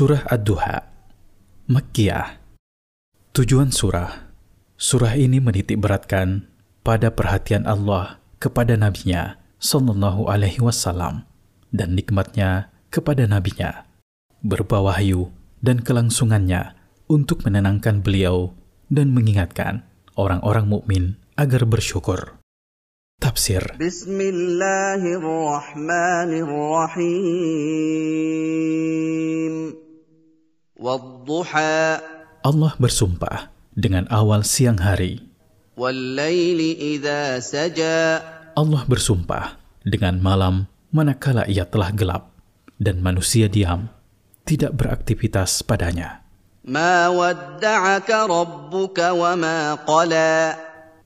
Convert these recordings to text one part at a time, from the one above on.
Surah Ad-Duha Makkiyah. Tujuan surah. Surah ini menitik beratkan pada perhatian Allah kepada nabinya Sallallahu Alaihi Wasallam dan nikmatnya kepada nabinya. Berupa wahyu dan kelangsungannya untuk menenangkan beliau dan mengingatkan orang-orang mukmin agar bersyukur. Tafsir. Bismillahirrahmanirrahim Allah bersumpah dengan awal siang hari. Allah bersumpah dengan malam manakala ia telah gelap dan manusia diam, tidak beraktivitas padanya. Ma wadda'aka rabbuka wa ma qala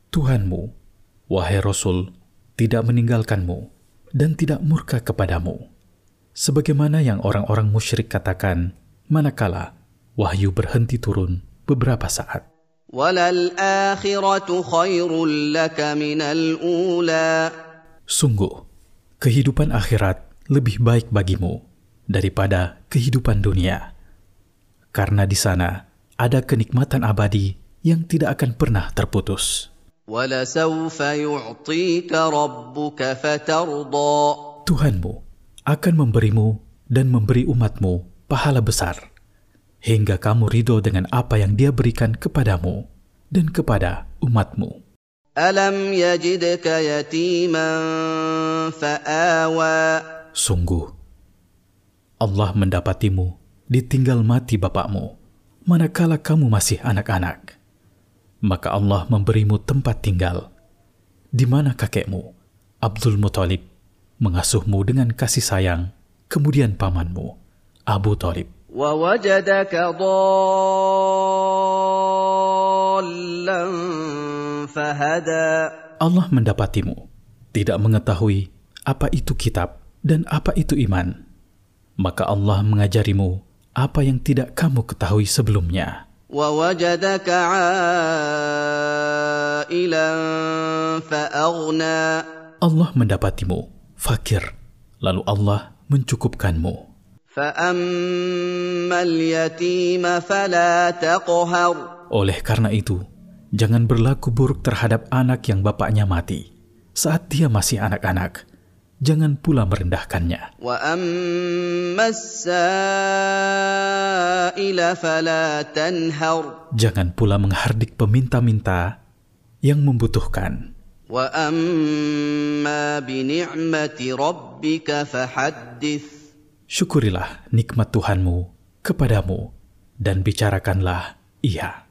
Tuhanmu Wahai Rasul, tidak meninggalkanmu dan tidak murka kepadamu. Sebagaimana yang orang-orang musyrik katakan, manakala wahyu berhenti turun beberapa saat. Sungguh, kehidupan akhirat lebih baik bagimu daripada kehidupan dunia. Karena di sana ada kenikmatan abadi yang tidak akan pernah terputus. Tuhanmu akan memberimu dan memberi umatmu pahala besar, hingga kamu ridho dengan apa yang dia berikan kepadamu dan kepada umatmu. Alam yajidka yatiman fa'awa. Sungguh, Allah mendapatimu ditinggal mati bapakmu, manakala kamu masih anak-anak maka Allah memberimu tempat tinggal, di mana kakekmu, Abdul Muthalib, mengasuhmu dengan kasih sayang, kemudian pamanmu, Abu Talib. Allah mendapatimu, tidak mengetahui apa itu kitab dan apa itu iman. Maka Allah mengajarimu apa yang tidak kamu ketahui sebelumnya. ووجدك عائلا فأغنى Allah mendapatimu fakir, lalu Allah mencukupkanmu. فأما اليتيم فلا تقهر Oleh karena itu, jangan berlaku buruk terhadap anak yang bapaknya mati saat dia masih anak-anak jangan pula merendahkannya. Jangan pula menghardik peminta-minta yang membutuhkan. Syukurilah nikmat Tuhanmu kepadamu dan bicarakanlah ia.